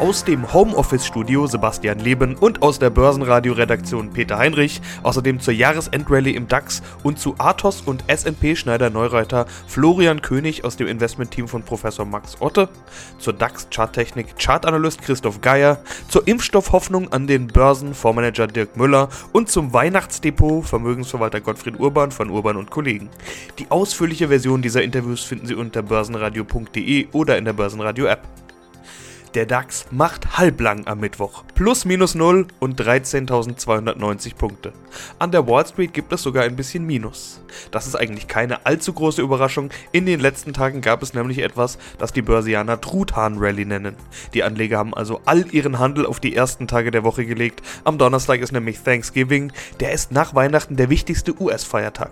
Aus dem Homeoffice-Studio Sebastian Leben und aus der Börsenradio-Redaktion Peter Heinrich, außerdem zur Jahresendrallye im DAX und zu Athos und S&P Schneider Neureiter Florian König aus dem Investmentteam von Professor Max Otte, zur DAX-Charttechnik Chartanalyst Christoph Geier, zur Impfstoffhoffnung an den Börsen Fondsmanager Dirk Müller und zum Weihnachtsdepot Vermögensverwalter Gottfried Urban von Urban und Kollegen. Die ausführliche Version dieser Interviews finden Sie unter börsenradio.de oder in der Börsenradio-App. Der DAX macht halblang am Mittwoch. Plus minus 0 und 13.290 Punkte. An der Wall Street gibt es sogar ein bisschen Minus. Das ist eigentlich keine allzu große Überraschung. In den letzten Tagen gab es nämlich etwas, das die Börsianer Truthahn-Rally nennen. Die Anleger haben also all ihren Handel auf die ersten Tage der Woche gelegt. Am Donnerstag ist nämlich Thanksgiving. Der ist nach Weihnachten der wichtigste US-Feiertag.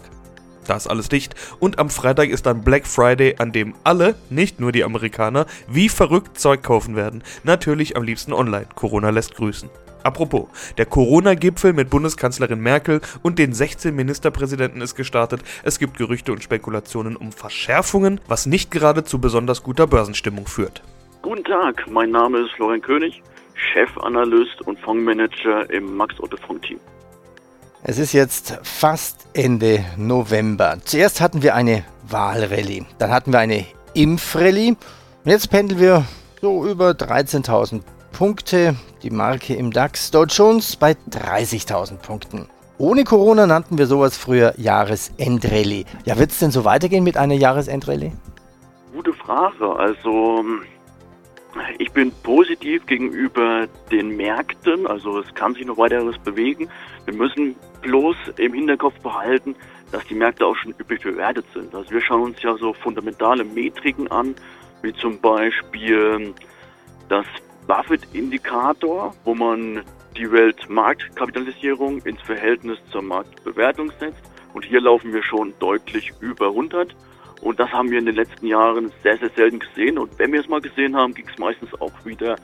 Da ist alles dicht. Und am Freitag ist dann Black Friday, an dem alle, nicht nur die Amerikaner, wie verrückt Zeug kaufen werden. Natürlich am liebsten online. Corona lässt grüßen. Apropos, der Corona-Gipfel mit Bundeskanzlerin Merkel und den 16 Ministerpräsidenten ist gestartet. Es gibt Gerüchte und Spekulationen um Verschärfungen, was nicht gerade zu besonders guter Börsenstimmung führt. Guten Tag, mein Name ist Florian König, Chefanalyst und Fondsmanager im Max-Otto-Fonds-Team. Es ist jetzt fast Ende November. Zuerst hatten wir eine Wahlrallye, dann hatten wir eine Impfrallye und jetzt pendeln wir so über 13.000 Punkte, die Marke im DAX Dow Jones bei 30.000 Punkten. Ohne Corona nannten wir sowas früher Jahresendrallye. Ja, wird es denn so weitergehen mit einer Jahresendrallye? Gute Frage. Also ich bin positiv gegenüber den Märkten, also es kann sich noch weiteres bewegen. Wir müssen bloß im Hinterkopf behalten, dass die Märkte auch schon üppig bewertet sind. Also wir schauen uns ja so fundamentale Metriken an, wie zum Beispiel das Buffett-Indikator, wo man die Weltmarktkapitalisierung ins Verhältnis zur Marktbewertung setzt. Und hier laufen wir schon deutlich über 100. Und das haben wir in den letzten Jahren sehr, sehr selten gesehen. Und wenn wir es mal gesehen haben, ging es meistens auch wieder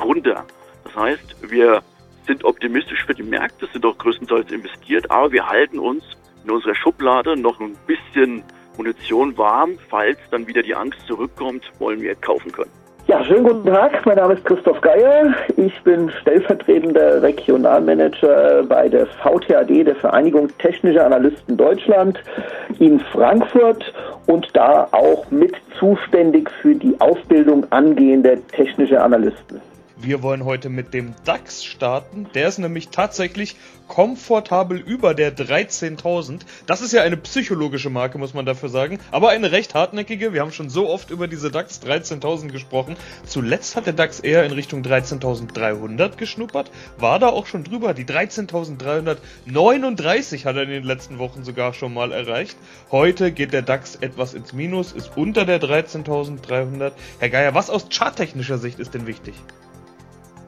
runter. Das heißt, wir sind optimistisch für die Märkte, sind auch größtenteils investiert, aber wir halten uns in unserer Schublade noch ein bisschen Munition warm. Falls dann wieder die Angst zurückkommt, wollen wir kaufen können. Ja, schönen guten Tag. Mein Name ist Christoph Geier. Ich bin stellvertretender Regionalmanager bei der VTAD, der Vereinigung Technischer Analysten Deutschland in Frankfurt und da auch mit zuständig für die Ausbildung angehender technischer Analysten. Wir wollen heute mit dem DAX starten. Der ist nämlich tatsächlich komfortabel über der 13.000. Das ist ja eine psychologische Marke, muss man dafür sagen. Aber eine recht hartnäckige. Wir haben schon so oft über diese DAX 13.000 gesprochen. Zuletzt hat der DAX eher in Richtung 13.300 geschnuppert. War da auch schon drüber. Die 13.339 hat er in den letzten Wochen sogar schon mal erreicht. Heute geht der DAX etwas ins Minus, ist unter der 13.300. Herr Geier, was aus charttechnischer Sicht ist denn wichtig?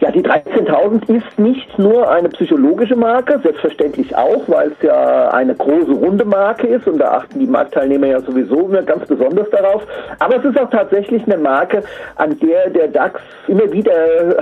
Ja, die 13.000 ist nicht nur eine psychologische Marke, selbstverständlich auch, weil es ja eine große runde Marke ist und da achten die Marktteilnehmer ja sowieso ganz besonders darauf. Aber es ist auch tatsächlich eine Marke, an der der DAX immer wieder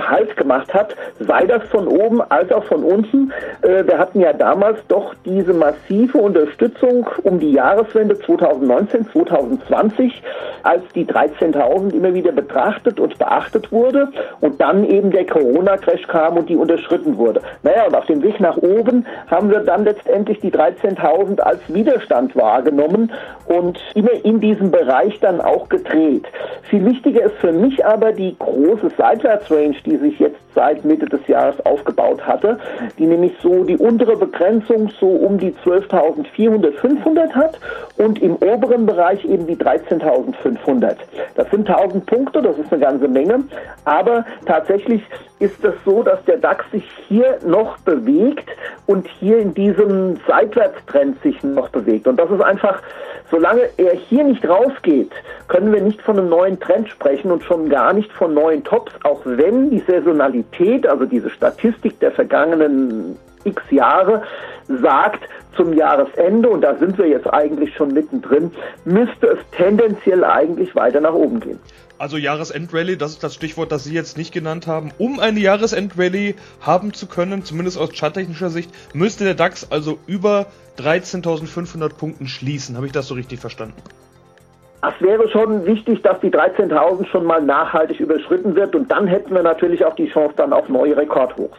Halt gemacht hat, sei das von oben als auch von unten. Äh, wir hatten ja damals doch diese massive Unterstützung um die Jahreswende 2019, 2020, als die 13.000 immer wieder betrachtet und beachtet wurde und dann eben der Corona Corona-Crash kam und die unterschritten wurde. Naja, und auf dem Weg nach oben haben wir dann letztendlich die 13.000 als Widerstand wahrgenommen und immer in diesem Bereich dann auch gedreht. Viel wichtiger ist für mich aber die große Seitwärtsrange, die sich jetzt seit Mitte des Jahres aufgebaut hatte, die nämlich so die untere Begrenzung so um die 12.400, 500 hat und im oberen Bereich eben die 13.500. Das sind 1000 Punkte, das ist eine ganze Menge, aber tatsächlich ist es so, dass der DAX sich hier noch bewegt und hier in diesem Seitwärtstrend sich noch bewegt. Und das ist einfach, solange er hier nicht rausgeht, können wir nicht von einem neuen Trend sprechen und schon gar nicht von neuen Tops, auch wenn die Saisonalität, also diese Statistik der vergangenen x Jahre, sagt, zum Jahresende, und da sind wir jetzt eigentlich schon mittendrin, müsste es tendenziell eigentlich weiter nach oben gehen. Also Jahresendrallye, das ist das Stichwort, das Sie jetzt nicht genannt haben. Um eine Jahresendrallye haben zu können, zumindest aus charttechnischer Sicht, müsste der DAX also über 13.500 Punkten schließen. Habe ich das so richtig verstanden? Es wäre schon wichtig, dass die 13.000 schon mal nachhaltig überschritten wird und dann hätten wir natürlich auch die Chance dann auf neue Rekordhochs.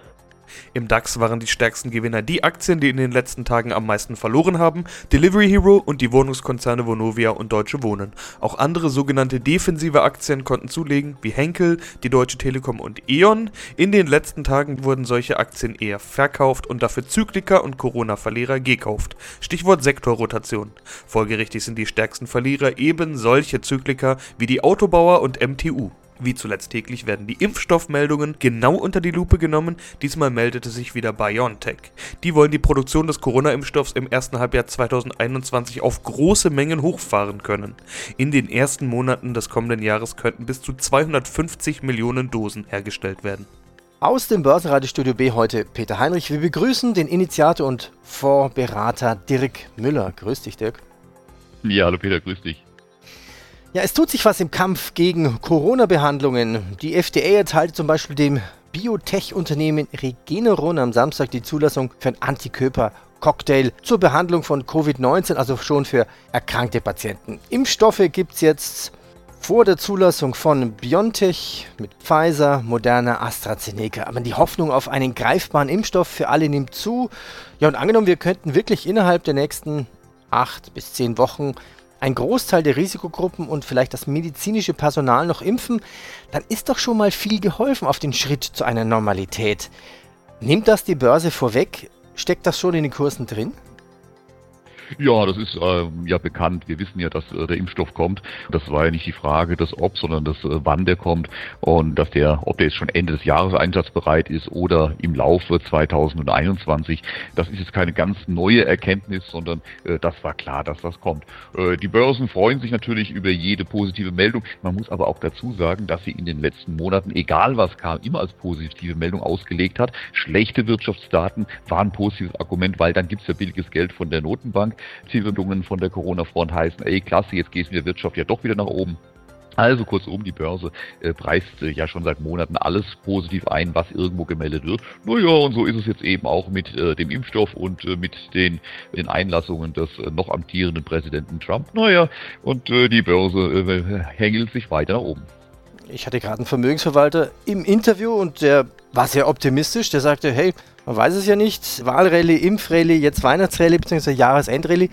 Im DAX waren die stärksten Gewinner die Aktien, die in den letzten Tagen am meisten verloren haben, Delivery Hero und die Wohnungskonzerne Vonovia und Deutsche Wohnen. Auch andere sogenannte defensive Aktien konnten zulegen, wie Henkel, die Deutsche Telekom und E.ON. In den letzten Tagen wurden solche Aktien eher verkauft und dafür Zykliker und Corona-Verlierer gekauft. Stichwort Sektorrotation. Folgerichtig sind die stärksten Verlierer eben solche Zykliker wie die Autobauer und MTU. Wie zuletzt täglich werden die Impfstoffmeldungen genau unter die Lupe genommen. Diesmal meldete sich wieder BioNTech. Die wollen die Produktion des Corona-Impfstoffs im ersten Halbjahr 2021 auf große Mengen hochfahren können. In den ersten Monaten des kommenden Jahres könnten bis zu 250 Millionen Dosen hergestellt werden. Aus dem Börsenradiostudio B heute Peter Heinrich. Wir begrüßen den Initiator und Vorberater Dirk Müller. Grüß dich, Dirk. Ja, hallo Peter, grüß dich. Ja, es tut sich was im Kampf gegen Corona-Behandlungen. Die FDA erteilte zum Beispiel dem Biotech-Unternehmen Regeneron am Samstag die Zulassung für einen Antikörper-Cocktail zur Behandlung von Covid-19, also schon für erkrankte Patienten. Impfstoffe gibt es jetzt vor der Zulassung von BioNTech mit Pfizer, Moderna, AstraZeneca. Aber die Hoffnung auf einen greifbaren Impfstoff für alle nimmt zu. Ja, und angenommen, wir könnten wirklich innerhalb der nächsten acht bis zehn Wochen ein Großteil der Risikogruppen und vielleicht das medizinische Personal noch impfen, dann ist doch schon mal viel geholfen auf den Schritt zu einer Normalität. Nimmt das die Börse vorweg? Steckt das schon in den Kursen drin? Ja, das ist äh, ja bekannt. Wir wissen ja, dass äh, der Impfstoff kommt. Das war ja nicht die Frage des Ob, sondern das äh, wann der kommt und dass der, ob der jetzt schon Ende des Jahres einsatzbereit ist oder im Laufe 2021. Das ist jetzt keine ganz neue Erkenntnis, sondern äh, das war klar, dass das kommt. Äh, die Börsen freuen sich natürlich über jede positive Meldung. Man muss aber auch dazu sagen, dass sie in den letzten Monaten, egal was kam, immer als positive Meldung ausgelegt hat. Schlechte Wirtschaftsdaten waren ein positives Argument, weil dann gibt's ja billiges Geld von der Notenbank. Zielwendungen von der Corona-Front heißen, ey, klasse, jetzt geht es mit der Wirtschaft ja doch wieder nach oben. Also kurzum, die Börse äh, preist äh, ja schon seit Monaten alles positiv ein, was irgendwo gemeldet wird. Naja, und so ist es jetzt eben auch mit äh, dem Impfstoff und äh, mit den, den Einlassungen des äh, noch amtierenden Präsidenten Trump. Naja, und äh, die Börse hängelt sich weiter nach oben. Ich hatte gerade einen Vermögensverwalter im Interview und der war sehr optimistisch. Der sagte, hey, man weiß es ja nicht. Wahlrallye, Impfrallye, jetzt Weihnachtsrallye bzw. Jahresendrallye.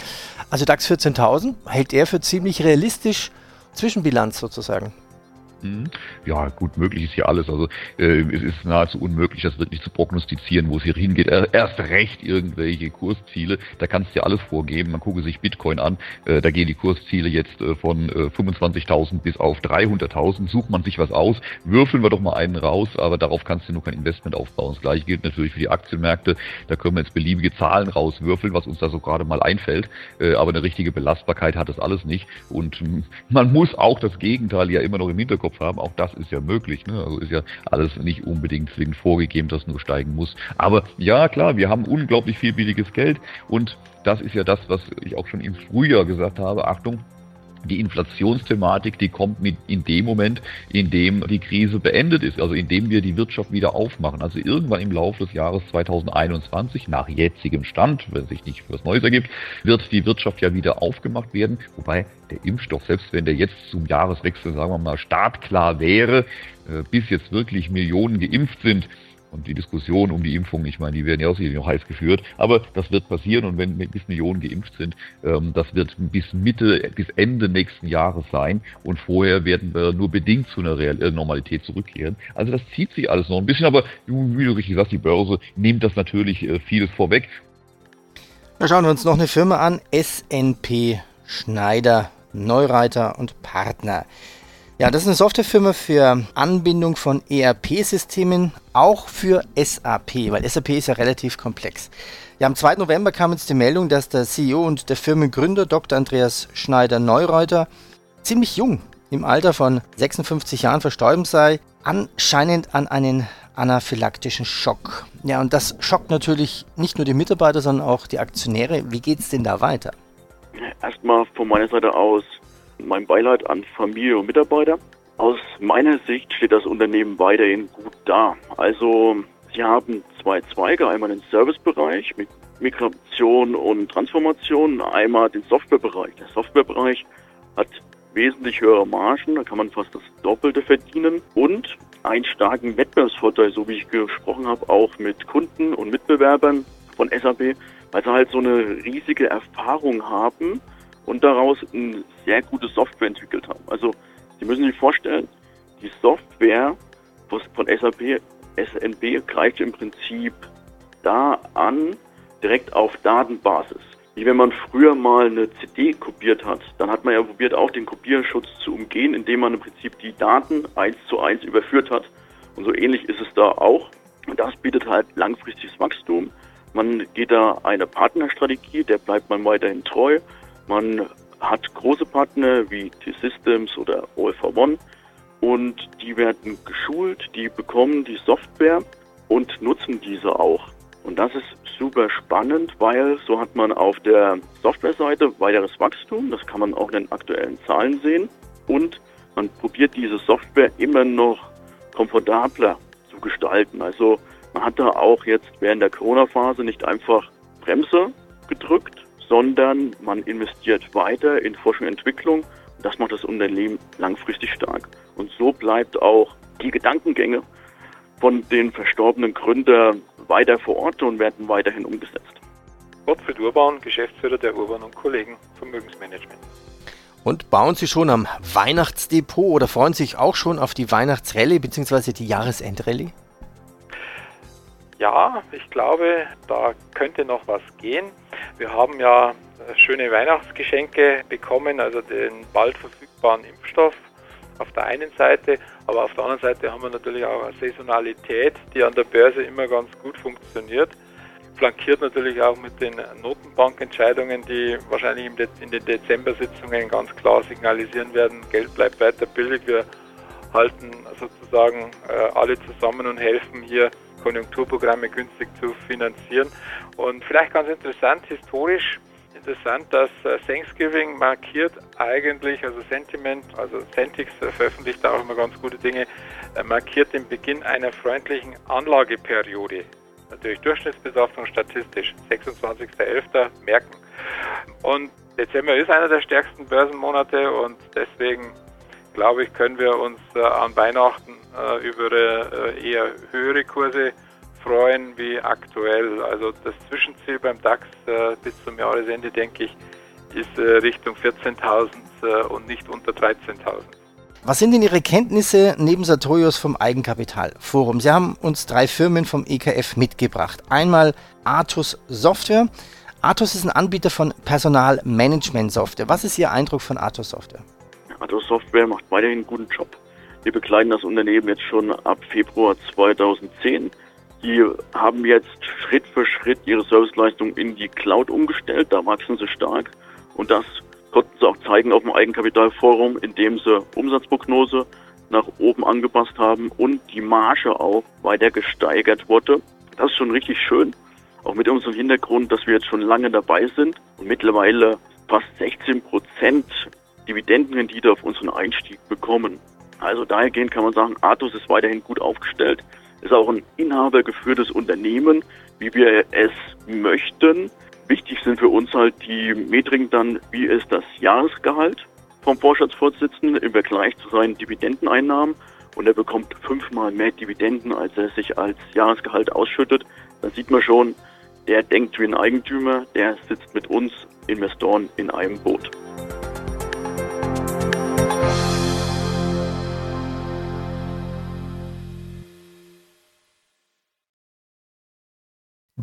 Also DAX 14.000 hält er für ziemlich realistisch Zwischenbilanz sozusagen. Mhm. Ja, gut, möglich ist hier alles. Also äh, es ist nahezu unmöglich, das wirklich zu prognostizieren, wo es hier hingeht. Erst recht irgendwelche Kursziele, da kannst du ja alles vorgeben. Man gucke sich Bitcoin an, äh, da gehen die Kursziele jetzt äh, von äh, 25.000 bis auf 300.000. Sucht man sich was aus, würfeln wir doch mal einen raus, aber darauf kannst du nur kein Investment aufbauen. Das gleiche gilt natürlich für die Aktienmärkte. Da können wir jetzt beliebige Zahlen rauswürfeln, was uns da so gerade mal einfällt. Äh, aber eine richtige Belastbarkeit hat das alles nicht. Und man muss auch das Gegenteil ja immer noch im Hinterkopf Hinterkopf haben. Auch das ist ja möglich. Ne? Also ist ja alles nicht unbedingt zwingend vorgegeben, dass nur steigen muss. Aber ja, klar, wir haben unglaublich viel billiges Geld und das ist ja das, was ich auch schon im Frühjahr gesagt habe. Achtung, die Inflationsthematik, die kommt mit in dem Moment, in dem die Krise beendet ist, also in dem wir die Wirtschaft wieder aufmachen. Also irgendwann im Laufe des Jahres 2021, nach jetzigem Stand, wenn sich nicht was Neues ergibt, wird die Wirtschaft ja wieder aufgemacht werden. Wobei der Impfstoff, selbst wenn der jetzt zum Jahreswechsel, sagen wir mal, startklar wäre, äh, bis jetzt wirklich Millionen geimpft sind, und die Diskussion um die Impfung, ich meine, die werden ja auch sicherlich noch heiß geführt, aber das wird passieren und wenn bis Millionen geimpft sind, ähm, das wird bis Mitte, bis Ende nächsten Jahres sein und vorher werden wir nur bedingt zu einer äh, Normalität zurückkehren. Also das zieht sich alles noch ein bisschen, aber wie du richtig sagst, die Börse nimmt das natürlich äh, vieles vorweg. Da schauen wir uns noch eine Firma an, SNP Schneider, Neureiter und Partner. Ja, das ist eine Softwarefirma für Anbindung von ERP-Systemen, auch für SAP, weil SAP ist ja relativ komplex. Ja, am 2. November kam jetzt die Meldung, dass der CEO und der Firmengründer Dr. Andreas Schneider-Neureuter ziemlich jung, im Alter von 56 Jahren verstorben sei, anscheinend an einen anaphylaktischen Schock. Ja, und das schockt natürlich nicht nur die Mitarbeiter, sondern auch die Aktionäre. Wie geht es denn da weiter? Erstmal von meiner Seite aus mein Beileid an Familie und Mitarbeiter. Aus meiner Sicht steht das Unternehmen weiterhin gut da. Also sie haben zwei Zweige, einmal den Servicebereich mit Migration und Transformation, einmal den Softwarebereich. Der Softwarebereich hat wesentlich höhere Margen, da kann man fast das Doppelte verdienen und einen starken Wettbewerbsvorteil, so wie ich gesprochen habe, auch mit Kunden und Mitbewerbern von SAP, weil sie halt so eine riesige Erfahrung haben und daraus eine sehr gute Software entwickelt haben. Also Sie müssen sich vorstellen, die Software von SAP, SNB greift im Prinzip da an, direkt auf Datenbasis. Wie wenn man früher mal eine CD kopiert hat, dann hat man ja probiert, auch den Kopierschutz zu umgehen, indem man im Prinzip die Daten eins zu eins überführt hat. Und so ähnlich ist es da auch. Und das bietet halt langfristiges Wachstum. Man geht da eine Partnerstrategie, der bleibt man weiterhin treu. Man hat große Partner wie T-Systems oder OLV One und die werden geschult, die bekommen die Software und nutzen diese auch. Und das ist super spannend, weil so hat man auf der Softwareseite weiteres Wachstum, das kann man auch in den aktuellen Zahlen sehen und man probiert diese Software immer noch komfortabler zu gestalten. Also man hat da auch jetzt während der Corona-Phase nicht einfach Bremse gedrückt, sondern man investiert weiter in Forschung und Entwicklung. Das macht das Unternehmen langfristig stark. Und so bleibt auch die Gedankengänge von den verstorbenen Gründern weiter vor Ort und werden weiterhin umgesetzt. Gottfried Urban, Geschäftsführer der Urban und Kollegen Vermögensmanagement. Und bauen Sie schon am Weihnachtsdepot oder freuen Sie sich auch schon auf die Weihnachtsrallye bzw. die Jahresendrallye? Ja, ich glaube, da könnte noch was gehen. Wir haben ja schöne Weihnachtsgeschenke bekommen, also den bald verfügbaren Impfstoff auf der einen Seite, aber auf der anderen Seite haben wir natürlich auch eine Saisonalität, die an der Börse immer ganz gut funktioniert. Flankiert natürlich auch mit den Notenbankentscheidungen, die wahrscheinlich in den Dezember-Sitzungen ganz klar signalisieren werden, Geld bleibt weiter billig. Wir halten sozusagen äh, alle zusammen und helfen hier Konjunkturprogramme günstig zu finanzieren. Und vielleicht ganz interessant, historisch interessant, dass äh, Thanksgiving markiert eigentlich, also Sentiment, also Centix veröffentlicht auch immer ganz gute Dinge, äh, markiert den Beginn einer freundlichen Anlageperiode. Natürlich Durchschnittsbetrachtung statistisch, 26.11. merken. Und Dezember ist einer der stärksten Börsenmonate und deswegen glaube ich, können wir uns äh, an Weihnachten äh, über äh, eher höhere Kurse freuen wie aktuell. Also das Zwischenziel beim DAX äh, bis zum Jahresende, denke ich, ist äh, Richtung 14.000 äh, und nicht unter 13.000. Was sind denn Ihre Kenntnisse neben Sartorius vom Eigenkapitalforum? Sie haben uns drei Firmen vom EKF mitgebracht. Einmal Artus Software. Artus ist ein Anbieter von Personalmanagement-Software. Was ist Ihr Eindruck von Artus Software? Artus Software macht weiterhin einen guten Job. Wir begleiten das Unternehmen jetzt schon ab Februar 2010. Die haben jetzt Schritt für Schritt ihre Serviceleistung in die Cloud umgestellt. Da wachsen sie stark. Und das konnten sie auch zeigen auf dem Eigenkapitalforum, indem sie Umsatzprognose nach oben angepasst haben und die Marge auch weiter gesteigert wurde. Das ist schon richtig schön. Auch mit unserem Hintergrund, dass wir jetzt schon lange dabei sind und mittlerweile fast 16 Prozent Dividendenrendite auf unseren Einstieg bekommen. Also dahergehend kann man sagen, Atos ist weiterhin gut aufgestellt, ist auch ein inhabergeführtes Unternehmen, wie wir es möchten. Wichtig sind für uns halt die Metriken dann, wie ist das Jahresgehalt vom Vorstandsvorsitzenden im Vergleich zu seinen Dividendeneinnahmen und er bekommt fünfmal mehr Dividenden, als er sich als Jahresgehalt ausschüttet. Dann sieht man schon, der denkt wie ein Eigentümer, der sitzt mit uns Investoren in einem Boot.